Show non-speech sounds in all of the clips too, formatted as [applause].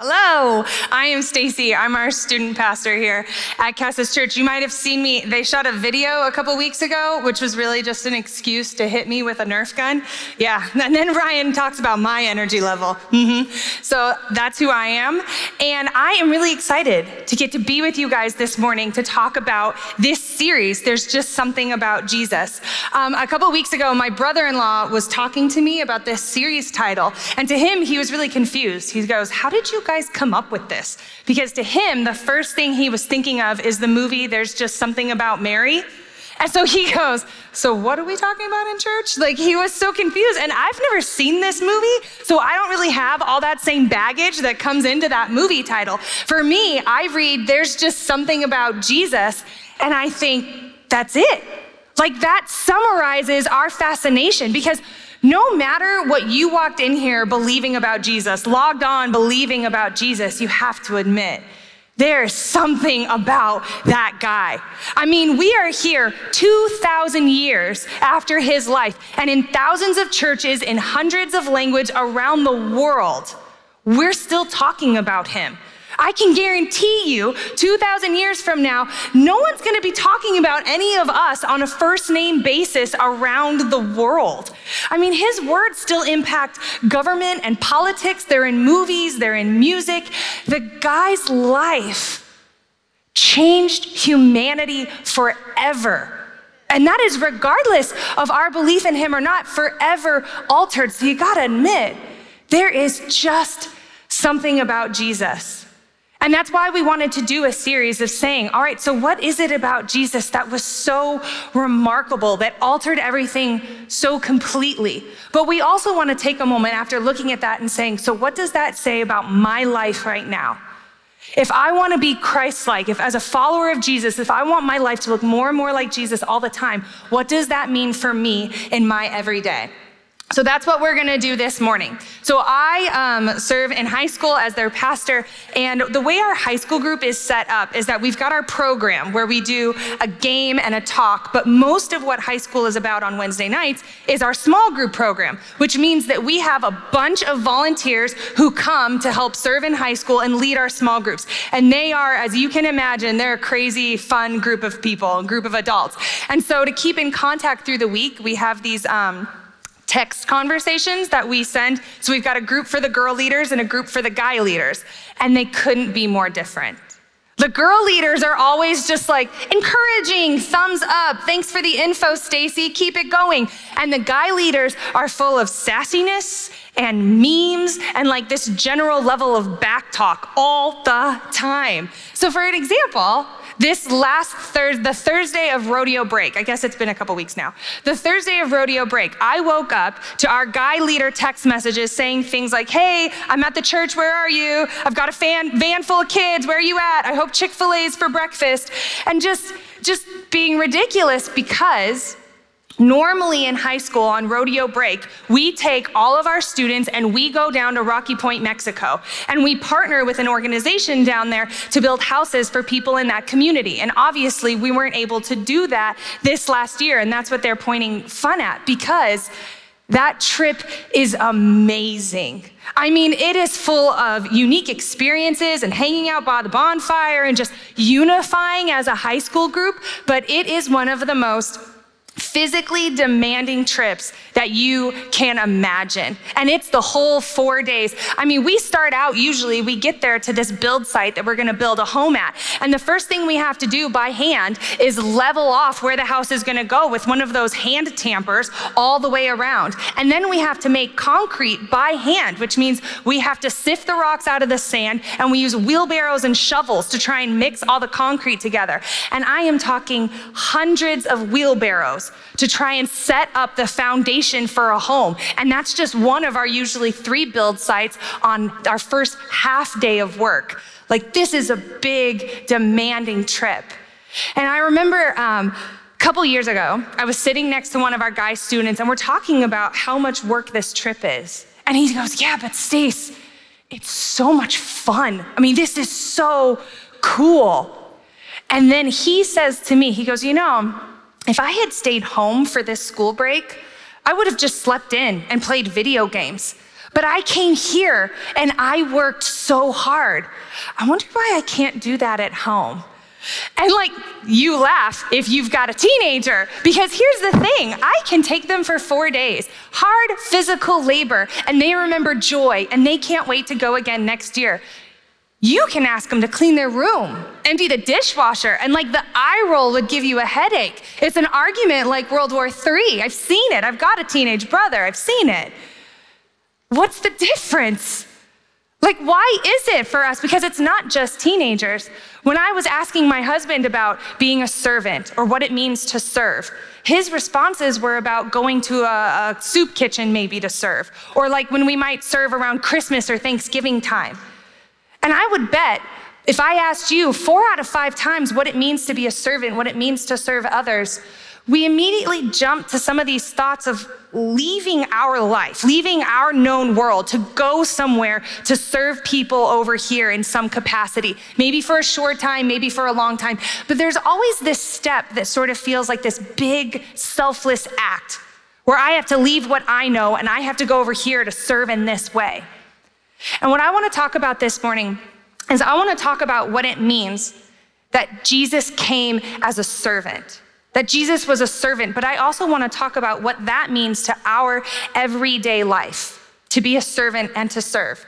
Hello, I am Stacy. I'm our student pastor here at Casas Church. You might have seen me. They shot a video a couple weeks ago, which was really just an excuse to hit me with a Nerf gun. Yeah, [laughs] and then Ryan talks about my energy level. Mm-hmm. So that's who I am. And I am really excited to get to be with you guys this morning to talk about this series. There's just something about Jesus. Um, a couple weeks ago, my brother in law was talking to me about this series title. And to him, he was really confused. He goes, How did you guys come up with this? Because to him, the first thing he was thinking of is the movie There's Just Something About Mary. And so he goes, So what are we talking about in church? Like he was so confused. And I've never seen this movie, so I don't really have all that same baggage that comes into that movie title. For me, I read There's Just Something About Jesus, and I think, That's it. Like that summarizes our fascination because no matter what you walked in here believing about Jesus, logged on believing about Jesus, you have to admit, there's something about that guy. I mean, we are here 2,000 years after his life, and in thousands of churches in hundreds of languages around the world, we're still talking about him. I can guarantee you, 2,000 years from now, no one's gonna be talking about any of us on a first name basis around the world. I mean, his words still impact government and politics. They're in movies, they're in music. The guy's life changed humanity forever. And that is regardless of our belief in him or not, forever altered. So you gotta admit, there is just something about Jesus and that's why we wanted to do a series of saying, all right, so what is it about Jesus that was so remarkable, that altered everything so completely? But we also want to take a moment after looking at that and saying, so what does that say about my life right now? If I want to be Christ like, if as a follower of Jesus, if I want my life to look more and more like Jesus all the time, what does that mean for me in my everyday? So that's what we're going to do this morning. So I um, serve in high school as their pastor, and the way our high school group is set up is that we've got our program where we do a game and a talk, but most of what high school is about on Wednesday nights is our small group program, which means that we have a bunch of volunteers who come to help serve in high school and lead our small groups. And they are, as you can imagine, they're a crazy, fun group of people, a group of adults. And so to keep in contact through the week, we have these. Um, text conversations that we send. So we've got a group for the girl leaders and a group for the guy leaders, and they couldn't be more different. The girl leaders are always just like encouraging, thumbs up, thanks for the info, Stacy, keep it going. And the guy leaders are full of sassiness and memes and like this general level of back talk all the time. So, for an example, this last Thursday, the Thursday of rodeo break, I guess it's been a couple weeks now. The Thursday of rodeo break, I woke up to our guy leader text messages saying things like, Hey, I'm at the church, where are you? I've got a fan, van full of kids, where are you at? I hope Chick fil A's for breakfast. And just, just being ridiculous because Normally in high school on rodeo break, we take all of our students and we go down to Rocky Point, Mexico. And we partner with an organization down there to build houses for people in that community. And obviously, we weren't able to do that this last year. And that's what they're pointing fun at because that trip is amazing. I mean, it is full of unique experiences and hanging out by the bonfire and just unifying as a high school group, but it is one of the most physically demanding trips that you can imagine. And it's the whole four days. I mean, we start out usually, we get there to this build site that we're gonna build a home at. And the first thing we have to do by hand is level off where the house is gonna go with one of those hand tampers all the way around. And then we have to make concrete by hand, which means we have to sift the rocks out of the sand and we use wheelbarrows and shovels to try and mix all the concrete together. And I am talking hundreds of wheelbarrows to try and set up the foundation for a home. And that's just one of our usually three build sites on our first half day of work. Like, this is a big, demanding trip. And I remember um, a couple years ago, I was sitting next to one of our guy students, and we're talking about how much work this trip is. And he goes, Yeah, but Stace, it's so much fun. I mean, this is so cool. And then he says to me, He goes, You know, if I had stayed home for this school break, I would have just slept in and played video games. But I came here and I worked so hard. I wonder why I can't do that at home. And like, you laugh if you've got a teenager, because here's the thing I can take them for four days, hard physical labor, and they remember joy, and they can't wait to go again next year. You can ask them to clean their room, empty the dishwasher, and like the eye roll would give you a headache. It's an argument like World War III. I've seen it. I've got a teenage brother. I've seen it. What's the difference? Like, why is it for us? Because it's not just teenagers. When I was asking my husband about being a servant or what it means to serve, his responses were about going to a, a, soup kitchen maybe to serve, or like when we might serve around Christmas or Thanksgiving time. And I would bet if I asked you four out of five times what it means to be a servant, what it means to serve others, we immediately jump to some of these thoughts of leaving our life, leaving our known world to go somewhere to serve people over here in some capacity, maybe for a short time, maybe for a long time. But there's always this step that sort of feels like this big, selfless act where I have to leave what I know and I have to go over here to serve in this way. And what I want to talk about this morning is I want to talk about what it means that Jesus came as a servant that Jesus was a servant, but I also want to talk about what that means to our everyday life to be a servant and to serve.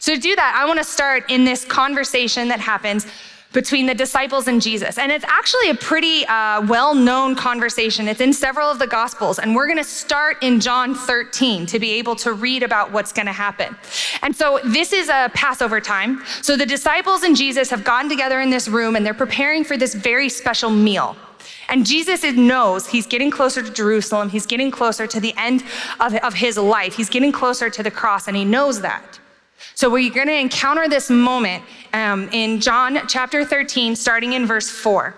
So, to do that, I want to start in this conversation that happens between the disciples and Jesus. And it's actually a pretty uh, well known conversation. It's in several of the Gospels. And we're going to start in John 13 to be able to read about what's going to happen. And so this is a Passover time. So the disciples and Jesus have gotten together in this room and they're preparing for this very special meal. And Jesus knows he's getting closer to Jerusalem. He's getting closer to the end of, of his life. He's getting closer to the cross, and he knows that. So we're going to encounter this moment um, in John chapter 13, starting in verse 4.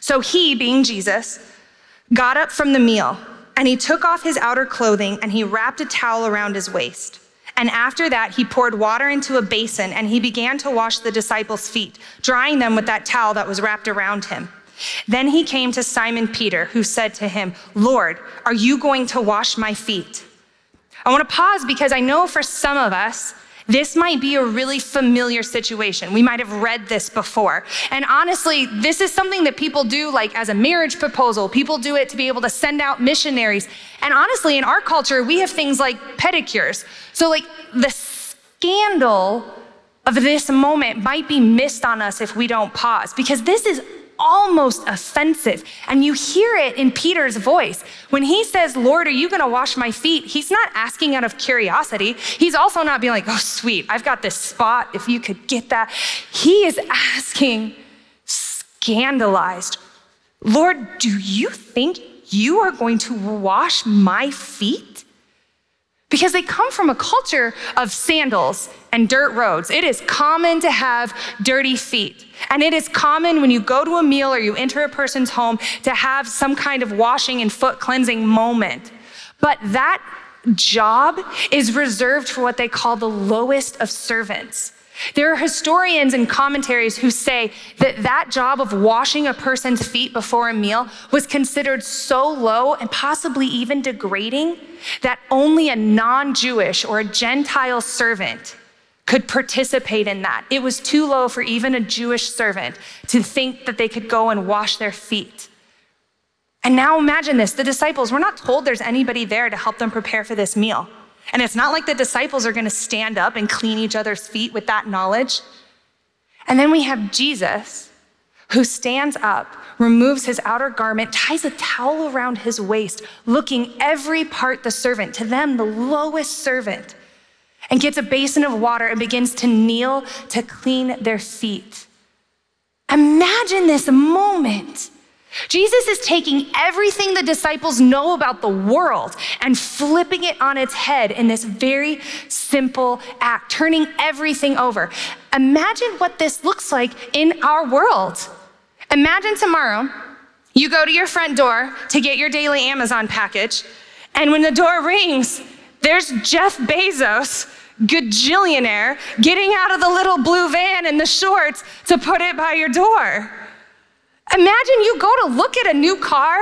So he, being Jesus, got up from the meal, and he took off his outer clothing, and he wrapped a towel around his waist. And after that, he poured water into a basin, and he began to wash the disciples' feet, drying them with that towel that was wrapped around him. Then he came to Simon Peter, who said to him, Lord, are you going to wash my feet? I want to pause because I know for some of us, this might be a really familiar situation. We might have read this before. And honestly, this is something that people do like as a marriage proposal. People do it to be able to send out missionaries. And honestly, in our culture, we have things like pedicures. So, like, the scandal of this moment might be missed on us if we don't pause because this is almost offensive. And you hear it in Peter's voice. When he says, Lord, are you going to wash my feet? He's not asking out of curiosity. He's also not being like, oh, sweet, I've got this spot. If you could get that. He is asking, scandalized, Lord, do you think you are going to wash my feet? Because they come from a culture of sandals and dirt roads. It is common to have dirty feet. And it is common when you go to a meal or you enter a person's home to have some kind of washing and foot cleansing moment. But that job is reserved for what they call the lowest of servants. There are historians and commentaries who say that that job of washing a person's feet before a meal was considered so low and possibly even degrading that only a non Jewish or a Gentile servant could participate in that. It was too low for even a Jewish servant to think that they could go and wash their feet. And now imagine this the disciples, we're not told there's anybody there to help them prepare for this meal. And it's not like the disciples are going to stand up and clean each other's feet with that knowledge. And then we have Jesus who stands up, removes his outer garment, ties a towel around his waist, looking every part the servant, to them, the lowest servant, and gets a basin of water and begins to kneel to clean their feet. Imagine this moment Jesus is taking everything the disciples know about the world and flipping it on its head in this very simple act, turning everything over. Imagine what this looks like in our world. Imagine tomorrow you go to your front door to get your daily Amazon package, and when the door rings, there's Jeff Bezos gajillionaire getting out of the little blue van in the shorts to put it by your door. Imagine you go to look at a new car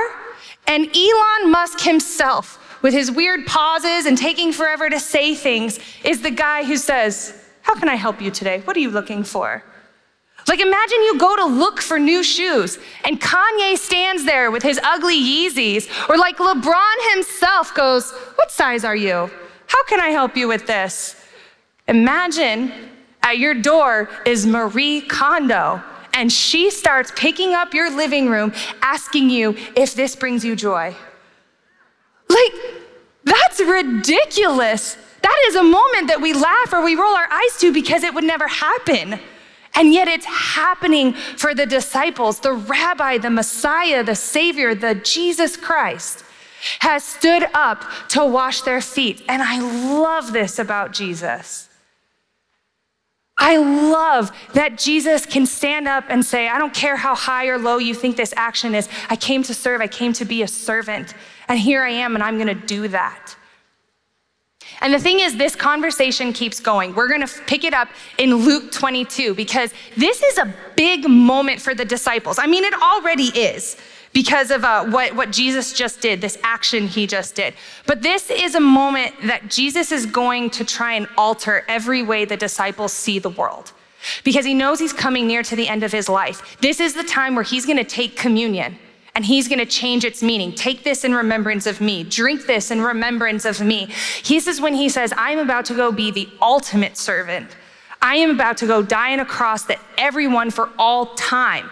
and Elon Musk himself with his weird pauses and taking forever to say things is the guy who says, How can I help you today? What are you looking for? Like, imagine you go to look for new shoes and Kanye stands there with his ugly Yeezys, or like LeBron himself goes, What size are you? How can I help you with this? Imagine at your door is Marie Kondo, and she starts picking up your living room, asking you if this brings you joy. Like, that's ridiculous. That is a moment that we laugh or we roll our eyes to because it would never happen. And yet it's happening for the disciples. The rabbi, the Messiah, the Savior, the Jesus Christ has stood up to wash their feet. And I love this about Jesus. I love that Jesus can stand up and say, I don't care how high or low you think this action is. I came to serve, I came to be a servant. And here I am, and I'm gonna do that. And the thing is, this conversation keeps going. We're going to pick it up in Luke 22 because this is a big moment for the disciples. I mean, it already is because of uh, what, what Jesus just did, this action he just did. But this is a moment that Jesus is going to try and alter every way the disciples see the world because he knows he's coming near to the end of his life. This is the time where he's going to take communion and he's going to change its meaning. Take this in remembrance of me. Drink this in remembrance of me. He says, when he says, I'm about to go be the ultimate servant, I am about to go die on a cross that everyone for all time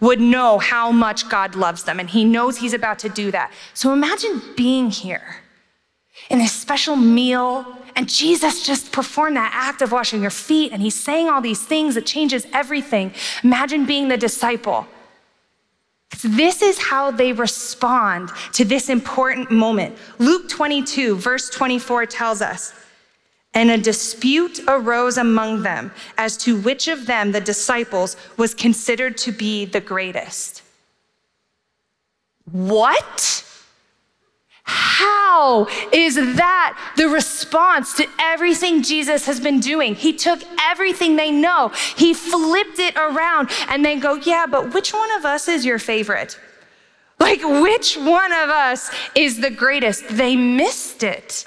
would know how much God loves them. And he knows he's about to do that. So imagine being here in this special meal, and Jesus just performed that act of washing your feet, and he's saying all these things that changes everything. Imagine being the disciple this is how they respond to this important moment. Luke 22, verse 24 tells us, and a dispute arose among them as to which of them, the disciples, was considered to be the greatest. What? How is that the response to everything Jesus has been doing? He took everything they know, he flipped it around, and they go, Yeah, but which one of us is your favorite? Like, which one of us is the greatest? They missed it.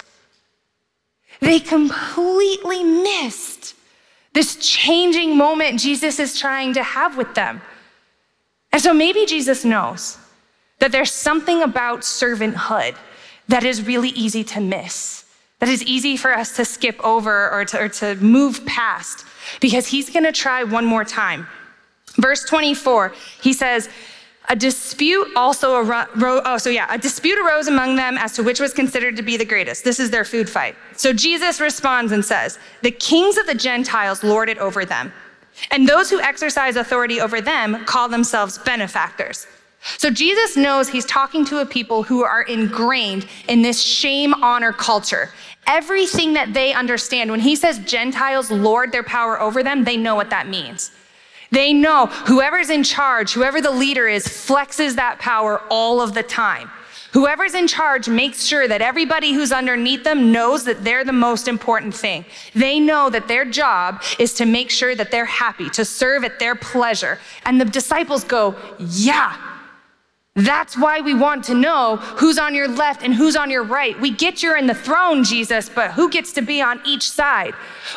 They completely missed this changing moment Jesus is trying to have with them. And so maybe Jesus knows that there's something about servanthood that is really easy to miss, that is easy for us to skip over or to, or to move past, because he's gonna try one more time. Verse 24, he says, a dispute also arose, oh, so yeah, a dispute arose among them as to which was considered to be the greatest. This is their food fight. So Jesus responds and says, The kings of the Gentiles lord it over them, and those who exercise authority over them call themselves benefactors. So Jesus knows he's talking to a people who are ingrained in this shame honor culture. Everything that they understand, when he says Gentiles lord their power over them, they know what that means. They know whoever's in charge, whoever the leader is, flexes that power all of the time. Whoever's in charge makes sure that everybody who's underneath them knows that they're the most important thing. They know that their job is to make sure that they're happy, to serve at their pleasure. And the disciples go, Yeah, that's why we want to know who's on your left and who's on your right. We get you're in the throne, Jesus, but who gets to be on each side?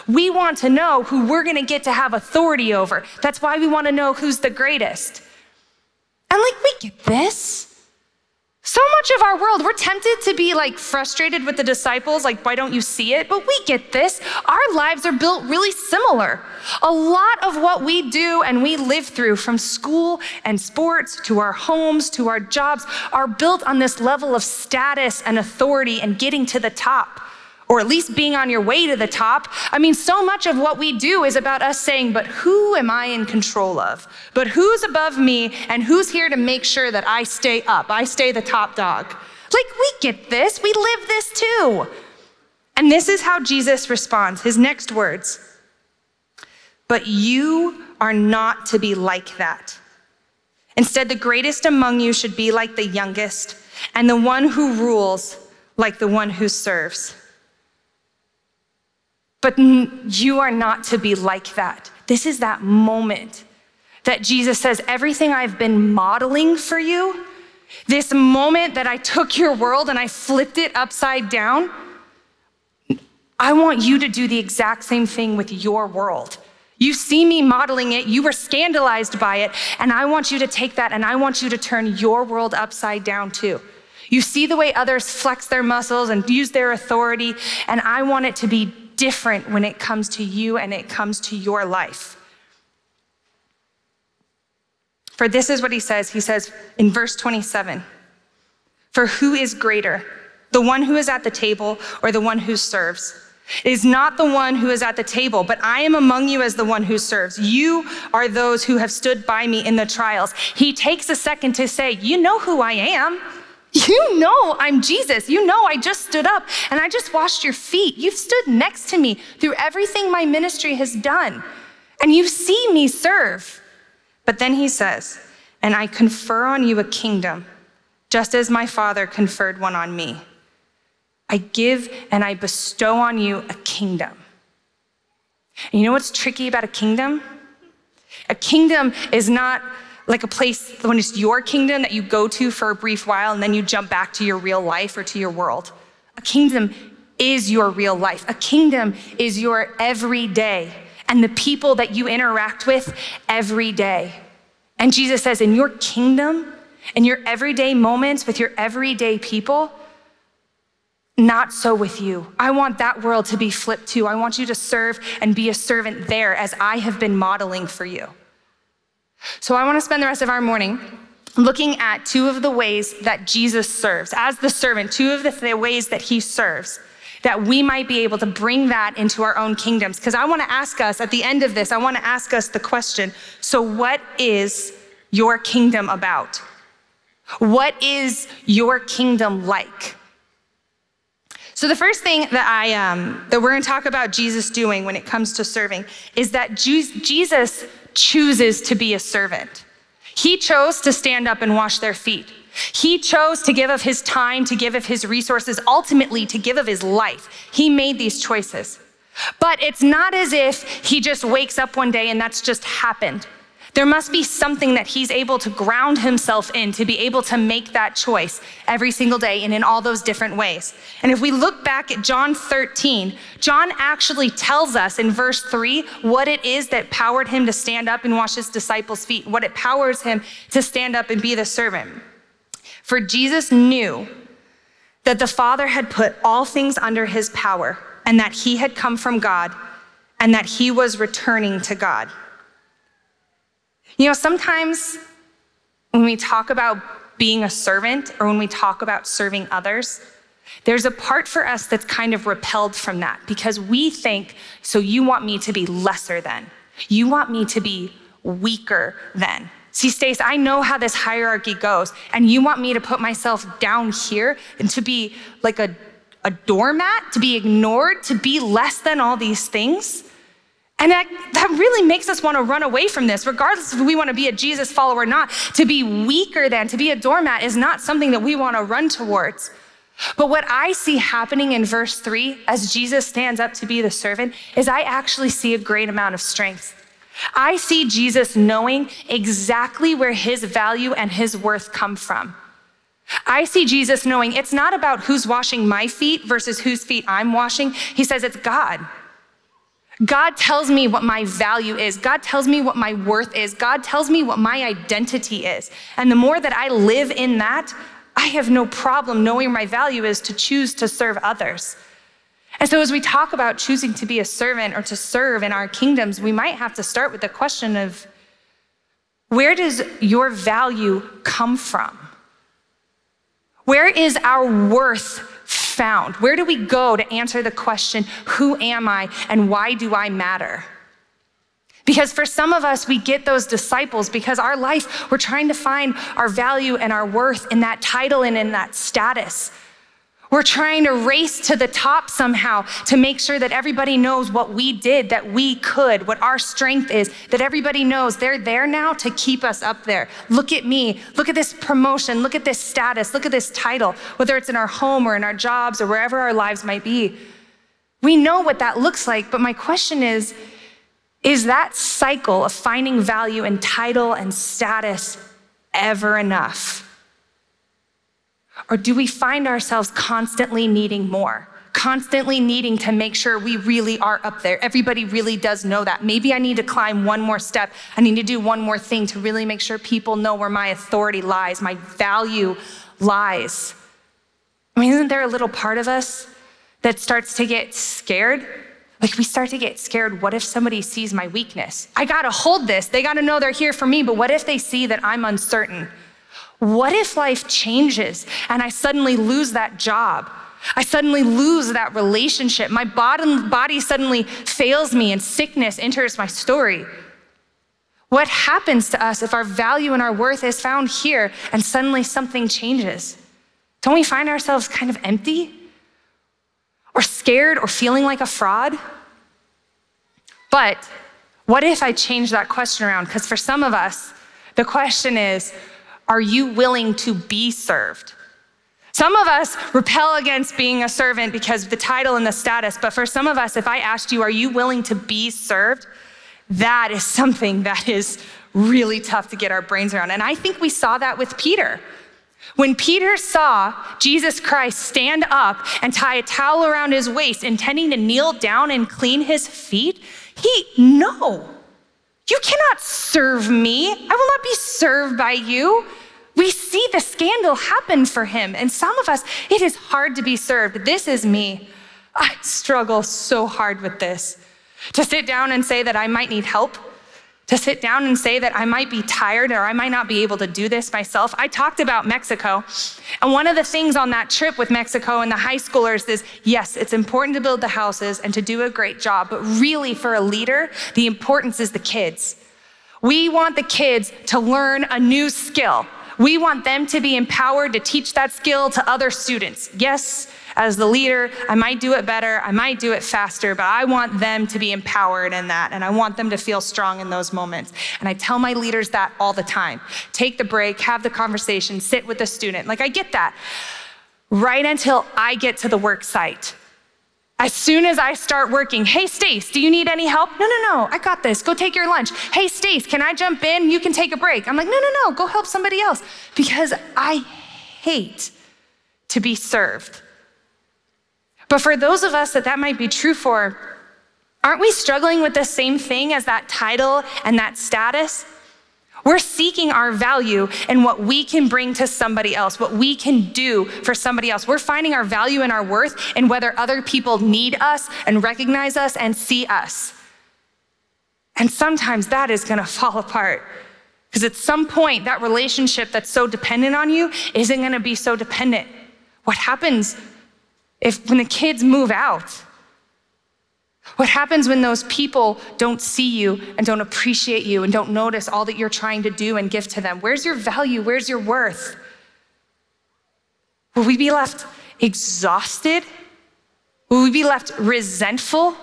We want to know who we're going to get to have authority over. That's why we want to know who's the greatest. And like, we get this. So much of our world, we're tempted to be like frustrated with the disciples, like, why don't you see it? But we get this. Our lives are built really similar. A lot of what we do and we live through, from school and sports to our homes to our jobs, are built on this level of status and authority and getting to the top or at least being on your way to the top. I mean, so much of what we do is about us saying, but who am I in control of? But who's above me and who's here to make sure that I stay up? I stay the top dog. Like, we get this, we live this too. And this is how Jesus responds his next words. But you are not to be like that. Instead, the greatest among you should be like the youngest, and the one who rules like the one who serves. But you are not to be like that. This is that moment that Jesus says, Everything I've been modeling for you This moment that I took your world and I flipped it upside down, I want you to do the exact same thing with your world. You see me modeling it, you were scandalized by it, and I want you to take that and I want you to turn your world upside down too. You see the way others flex their muscles and use their authority, and I want it to be different when it comes to you and it comes to your life. For this is what he says. He says in verse 27 For who is greater, the one who is at the table or the one who serves? It is not the one who is at the table, but I am among you as the one who serves. You are those who have stood by me in the trials. He takes a second to say, You know who I am. You know I'm Jesus. You know I just stood up and I just washed your feet. You've stood next to me through everything my ministry has done, and you see me serve. But then he says, And I confer on you a kingdom, just as my Father conferred one on me. I give and I bestow on you a kingdom. And you know what's tricky about a kingdom? A kingdom is not like a place when it's your kingdom that you go to for a brief while and then you jump back to your real life or to your world. A kingdom is your real life. A kingdom is your everyday and the people that you interact with every day. And Jesus says, in your kingdom, in your everyday moments with your everyday people, not so with you. I want that world to be flipped too. I want you to serve and be a servant there as I have been modeling for you. So I want to spend the rest of our morning looking at two of the ways that Jesus serves. As the servant, two of the ways that he serves that we might be able to bring that into our own kingdoms. Because I want to ask us at the end of this, I want to ask us the question so, what is your kingdom about? What is your kingdom like? So the first thing that I um, that we're going to talk about Jesus doing when it comes to serving is that Jesus chooses to be a servant. He chose to stand up and wash their feet. He chose to give of his time, to give of his resources, ultimately to give of his life. He made these choices. But it's not as if he just wakes up one day and that's just happened. There must be something that he's able to ground himself in to be able to make that choice every single day and in all those different ways. And if we look back at John 13, John actually tells us in verse 3 what it is that powered him to stand up and wash his disciples' feet, what it powers him to stand up and be the servant. For Jesus knew that the Father had put all things under his power and that he had come from God and that he was returning to God. You know, sometimes when we talk about being a servant or when we talk about serving others, there's a part for us that's kind of repelled from that because we think, so you want me to be lesser than, you want me to be weaker than. See, Stace, I know how this hierarchy goes, and you want me to put myself down here and to be like a, a doormat, to be ignored, to be less than all these things? And that, that really makes us want to run away from this, regardless if we want to be a Jesus follower or not. To be weaker than, to be a doormat is not something that we want to run towards. But what I see happening in verse three, as Jesus stands up to be the servant, is I actually see a great amount of strength. I see Jesus knowing exactly where his value and his worth come from. I see Jesus knowing it's not about who's washing my feet versus whose feet I'm washing. He says it's God. God tells me what my value is. God tells me what my worth is. God tells me what my identity is. And the more that I live in that, I have no problem knowing my value is to choose to serve others. And so, as we talk about choosing to be a servant or to serve in our kingdoms, we might have to start with the question of where does your value come from? Where is our worth found? Where do we go to answer the question, who am I and why do I matter? Because for some of us, we get those disciples because our life, we're trying to find our value and our worth in that title and in that status. We're trying to race to the top somehow to make sure that everybody knows what we did, that we could, what our strength is, that everybody knows they're there now to keep us up there. Look at me. Look at this promotion. Look at this status. Look at this title, whether it's in our home or in our jobs or wherever our lives might be. We know what that looks like, but my question is is that cycle of finding value in title and status ever enough? Or do we find ourselves constantly needing more? Constantly needing to make sure we really are up there. Everybody really does know that. Maybe I need to climb one more step. I need to do one more thing to really make sure people know where my authority lies, my value lies. I mean, isn't there a little part of us that starts to get scared? Like we start to get scared. What if somebody sees my weakness? I gotta hold this. They gotta know they're here for me, but what if they see that I'm uncertain? What if life changes and I suddenly lose that job? I suddenly lose that relationship. My body suddenly fails me and sickness enters my story. What happens to us if our value and our worth is found here and suddenly something changes? Don't we find ourselves kind of empty or scared or feeling like a fraud? But what if I change that question around? Because for some of us, the question is, are you willing to be served? Some of us repel against being a servant because of the title and the status, but for some of us, if I asked you, are you willing to be served? That is something that is really tough to get our brains around. And I think we saw that with Peter. When Peter saw Jesus Christ stand up and tie a towel around his waist, intending to kneel down and clean his feet, he, no, you cannot serve me. I will not be served by you. We see the scandal happen for him. And some of us, it is hard to be served. This is me. I struggle so hard with this. To sit down and say that I might need help, to sit down and say that I might be tired or I might not be able to do this myself. I talked about Mexico. And one of the things on that trip with Mexico and the high schoolers is yes, it's important to build the houses and to do a great job, but really for a leader, the importance is the kids. We want the kids to learn a new skill. We want them to be empowered to teach that skill to other students. Yes, as the leader, I might do it better, I might do it faster, but I want them to be empowered in that, and I want them to feel strong in those moments. And I tell my leaders that all the time take the break, have the conversation, sit with the student. Like, I get that. Right until I get to the work site. As soon as I start working, hey, Stace, do you need any help? No, no, no, I got this. Go take your lunch. Hey, Stace, can I jump in? You can take a break. I'm like, no, no, no, go help somebody else because I hate to be served. But for those of us that that might be true for, aren't we struggling with the same thing as that title and that status? We're seeking our value in what we can bring to somebody else, what we can do for somebody else. We're finding our value and our worth in whether other people need us and recognize us and see us. And sometimes that is going to fall apart. Because at some point, that relationship that's so dependent on you isn't going to be so dependent. What happens if when the kids move out? What happens when those people don't see you and don't appreciate you and don't notice all that you're trying to do and give to them? Where's your value? Where's your worth? Will we be left exhausted? Will we be left resentful?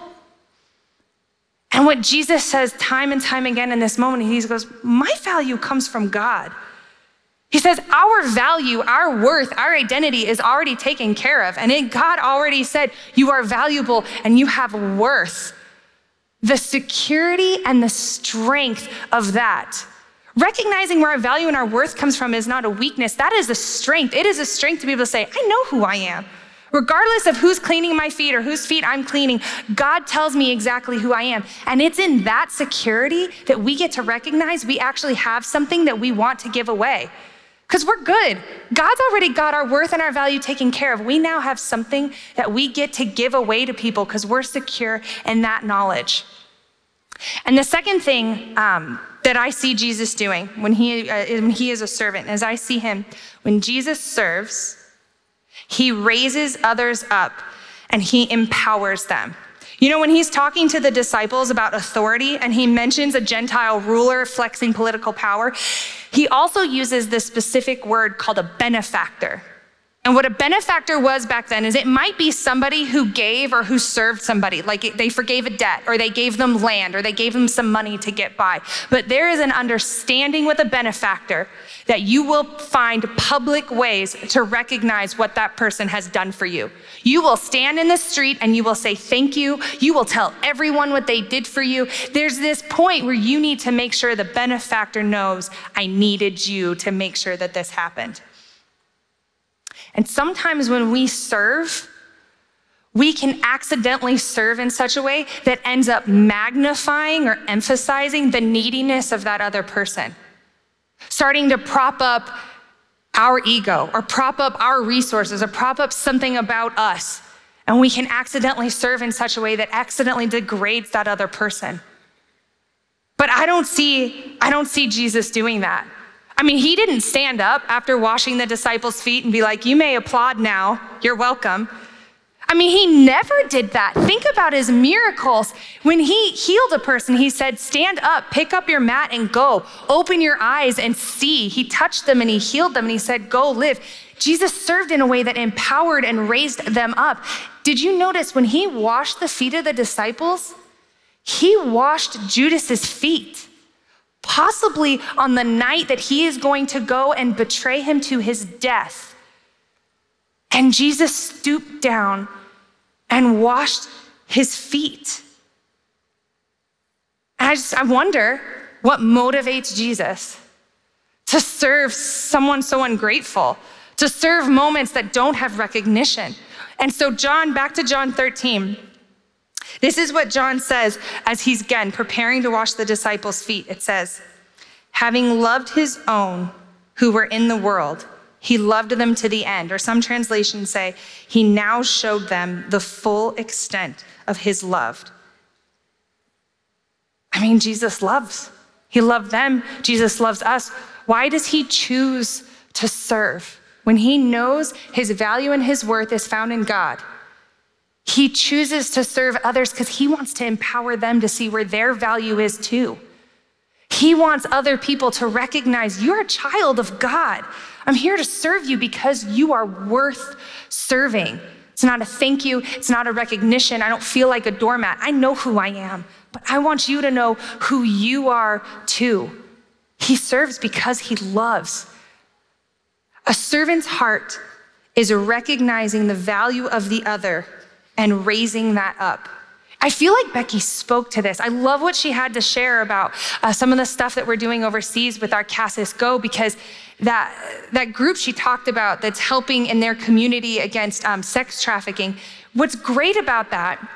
And what Jesus says time and time again in this moment, he goes, My value comes from God. He says, Our value, our worth, our identity is already taken care of. And it, God already said, You are valuable and you have worth. The security and the strength of that. Recognizing where our value and our worth comes from is not a weakness. That is a strength. It is a strength to be able to say, I know who I am. Regardless of who's cleaning my feet or whose feet I'm cleaning, God tells me exactly who I am. And it's in that security that we get to recognize we actually have something that we want to give away because we're good. God's already got our worth and our value taken care of. We now have something that we get to give away to people because we're secure in that knowledge. And the second thing um, that I see Jesus doing when he, uh, when he is a servant, as I see him, when Jesus serves, he raises others up and he empowers them. You know, when he's talking to the disciples about authority and he mentions a Gentile ruler flexing political power, he also uses this specific word called a benefactor. And what a benefactor was back then is it might be somebody who gave or who served somebody, like they forgave a debt or they gave them land or they gave them some money to get by. But there is an understanding with a benefactor that you will find public ways to recognize what that person has done for you. You will stand in the street and you will say thank you. You will tell everyone what they did for you. There's this point where you need to make sure the benefactor knows I needed you to make sure that this happened. And sometimes when we serve, we can accidentally serve in such a way that ends up magnifying or emphasizing the neediness of that other person, starting to prop up our ego or prop up our resources or prop up something about us. And we can accidentally serve in such a way that accidentally degrades that other person. But I don't see, I don't see Jesus doing that. I mean, he didn't stand up after washing the disciples' feet and be like, You may applaud now, you're welcome. I mean, he never did that. Think about his miracles. When he healed a person, he said, Stand up, pick up your mat, and go. Open your eyes and see. He touched them and he healed them and he said, Go live. Jesus served in a way that empowered and raised them up. Did you notice when he washed the feet of the disciples? He washed Judas's feet, possibly on the night that he is going to go and betray him to his death. And Jesus stooped down and washed his feet. And I just, I wonder what motivates Jesus to serve someone so ungrateful, to serve moments that don't have recognition. And so, John, back to John 13. This is what John says as he's again preparing to wash the disciples' feet. It says, having loved his own who were in the world, he loved them to the end. Or some translations say, He now showed them the full extent of His love. I mean, Jesus loves. He loved them. Jesus loves us. Why does He choose to serve? When He knows His value and His worth is found in God, He chooses to serve others because He wants to empower them to see where their value is too. He wants other people to recognize you're a child of God. I'm here to serve you because you are worth serving. It's not a thank you, it's not a recognition. I don't feel like a doormat. I know who I am, but I want you to know who you are too. He serves because he loves. A servant's heart is recognizing the value of the other and raising that up. I feel like Becky spoke to this. I love what she had to share about uh, some of the stuff that we're doing overseas with our Casas Go because that, that group she talked about that's helping in their community against um, sex trafficking, what's great about that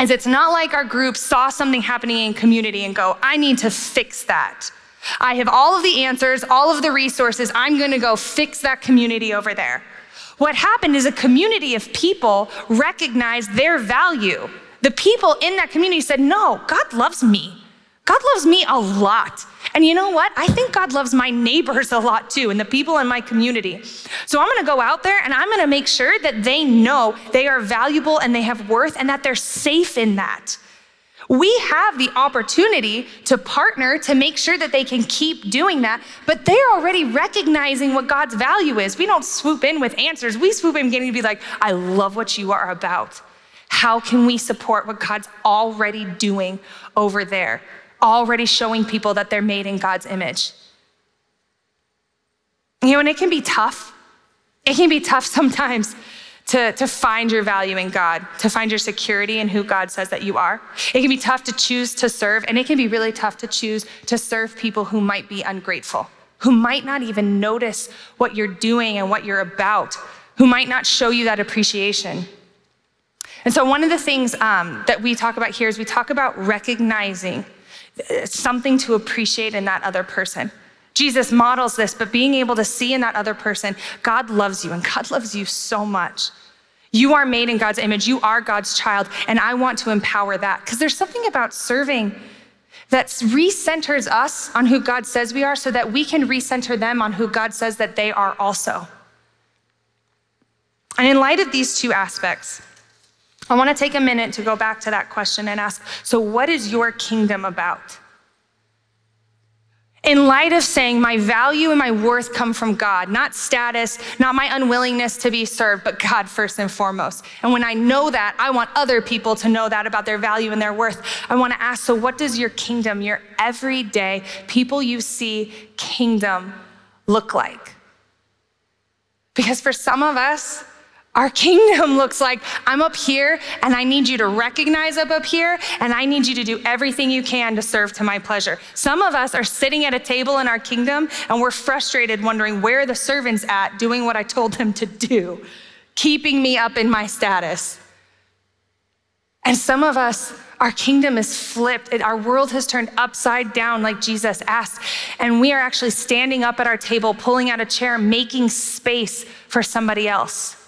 is it's not like our group saw something happening in community and go, I need to fix that. I have all of the answers, all of the resources. I'm going to go fix that community over there. What happened is a community of people recognized their value the people in that community said, No, God loves me. God loves me a lot. And you know what? I think God loves my neighbors a lot too, and the people in my community. So I'm gonna go out there and I'm gonna make sure that they know they are valuable and they have worth and that they're safe in that. We have the opportunity to partner to make sure that they can keep doing that, but they're already recognizing what God's value is. We don't swoop in with answers. We swoop in getting to be like, I love what you are about. How can we support what God's already doing over there? Already showing people that they're made in God's image. You know, and it can be tough. It can be tough [laughs] sometimes to, to find your value in God, to find your security in who God says that you are. It can be tough to choose to serve, and it can be really tough to choose to serve people who might be ungrateful, who might not even notice what you're doing and what you're about, who might not show you that appreciation. And so, one of the things um, that we talk about here is we talk about recognizing something to appreciate in that other person. Jesus models this, but being able to see in that other person, God loves you, and God loves you so much. You are made in God's image, you are God's child, and I want to empower that because there's something about serving that recenters us on who God says we are so that we can recenter them on who God says that they are also. And in light of these two aspects, I want to take a minute to go back to that question and ask so, what is your kingdom about? In light of saying my value and my worth come from God, not status, not my unwillingness to be served, but God first and foremost. And when I know that, I want other people to know that about their value and their worth. I want to ask so, what does your kingdom, your everyday people you see kingdom look like? Because for some of us, Our kingdom [laughs] looks like I'm up here and I need you to recognize up up here and I need you to do everything you can to serve to my pleasure. Some of us are sitting at a table in our kingdom and we're frustrated wondering where the servants at doing what I told them to do, keeping me up in my status. And some of us our kingdom is flipped. Our world has turned upside down, like Jesus asked. And we are actually standing up at our table, pulling out a chair, making space for somebody else.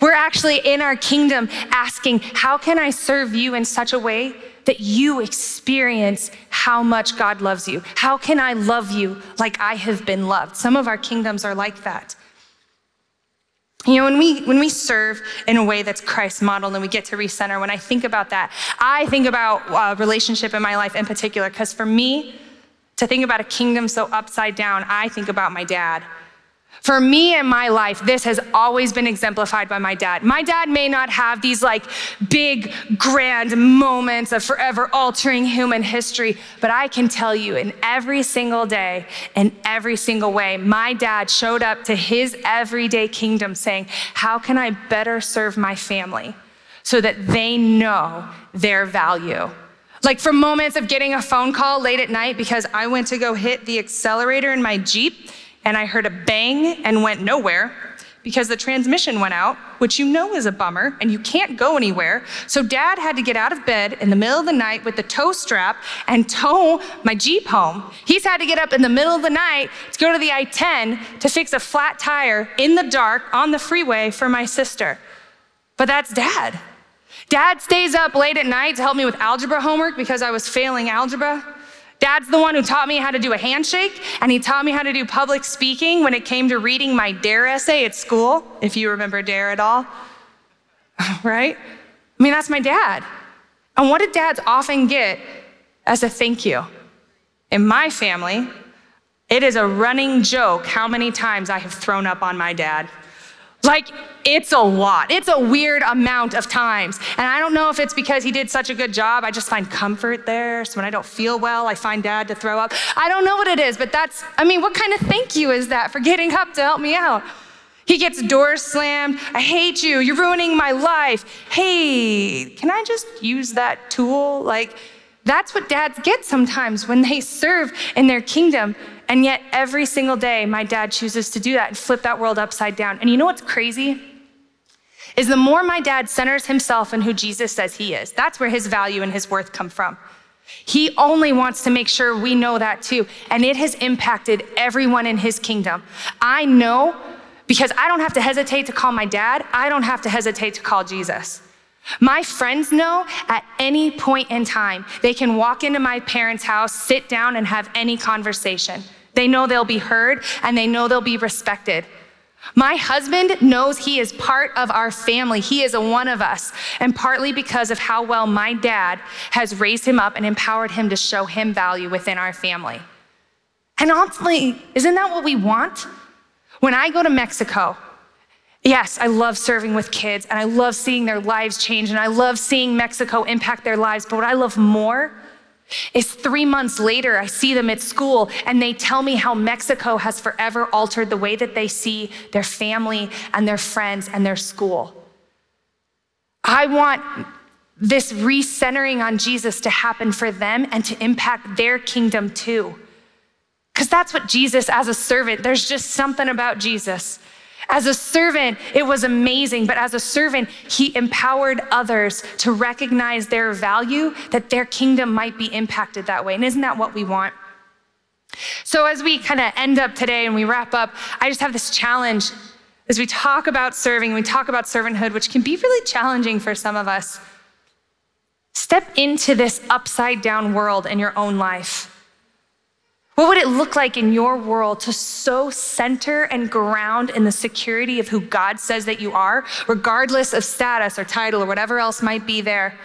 We're actually in our kingdom asking, How can I serve you in such a way that you experience how much God loves you? How can I love you like I have been loved? Some of our kingdoms are like that. You know, when we when we serve in a way that's Christ modeled and we get to recenter, when I think about that, I think about uh, relationship in my life in particular, because for me, to think about a kingdom so upside down, I think about my dad. For me in my life, this has always been exemplified by my dad. My dad may not have these like big, grand moments of forever altering human history, but I can tell you in every single day, in every single way, my dad showed up to his everyday kingdom saying, How can I better serve my family so that they know their value? Like from moments of getting a phone call late at night because I went to go hit the accelerator in my Jeep and I heard a bang and went nowhere because the transmission went out, which you know is a bummer, and you can't go anywhere. So dad had to get out of bed in the middle of the night with the tow strap and tow my Jeep home. He's had to get up in the middle of the night to go to the I 10 to fix a flat tire in the dark on the freeway for my sister. But that's dad. Dad stays up late at night to help me with algebra homework because I was failing algebra. Dad's the one who taught me how to do a handshake, and he taught me how to do public speaking when it came to reading my DARE essay at school, if you remember DARE at all. [laughs] right? I mean, that's my dad. And what did dads often get as a thank you? In my family, it is a running joke how many times I have thrown up on my dad. Like, it's a lot. It's a weird amount of times. And I don't know if it's because he did such a good job. I just find comfort there. So when I don't feel well, I find dad to throw up. I don't know what it is, but that's, I mean, what kind of thank you is that for getting up to help me out? He gets doors slammed. I hate you. You're ruining my life. Hey, can I just use that tool? Like, that's what dads get sometimes when they serve in their kingdom. And yet, every single day, my dad chooses to do that and flip that world upside down. And you know what's crazy? Is the more my dad centers himself in who Jesus says he is, that's where his value and his worth come from. He only wants to make sure we know that too. And it has impacted everyone in his kingdom. I know because I don't have to hesitate to call my dad, I don't have to hesitate to call Jesus. My friends know at any point in time, they can walk into my parents' house, sit down, and have any conversation. They know they'll be heard and they know they'll be respected. My husband knows he is part of our family. He is a one of us, and partly because of how well my dad has raised him up and empowered him to show him value within our family. And ultimately, isn't that what we want? When I go to Mexico, Yes, I love serving with kids and I love seeing their lives change and I love seeing Mexico impact their lives. But what I love more is three months later, I see them at school and they tell me how Mexico has forever altered the way that they see their family and their friends and their school. I want this recentering on Jesus to happen for them and to impact their kingdom too. Because that's what Jesus, as a servant, there's just something about Jesus as a servant, it was amazing, but as a servant, he empowered others to recognize their value, that their kingdom might be impacted that way. And isn't that what we want? So, as we kind of end up today and we wrap up, I just have this challenge as we talk about serving, we talk about servanthood, which can be really challenging for some of us. Step into this upside down world in your own life. What would it look like in your world to so center and ground in the security of who God says that you are, regardless of status or title or whatever else might be there?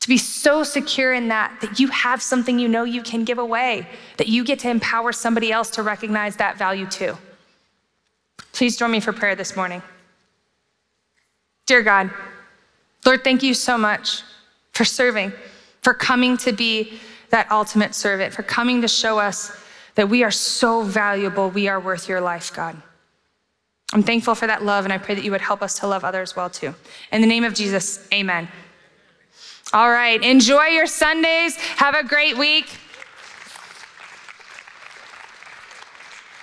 To be so secure in that, that you have something you know you can give away, that you get to empower somebody else to recognize that value too. Please join me for prayer this morning. Dear God, Lord, thank you so much for serving, for coming to be that ultimate servant, for coming to show us that we are so valuable, we are worth your life, God. I'm thankful for that love, and I pray that you would help us to love others well too. In the name of Jesus, amen. All right, enjoy your Sundays. Have a great week.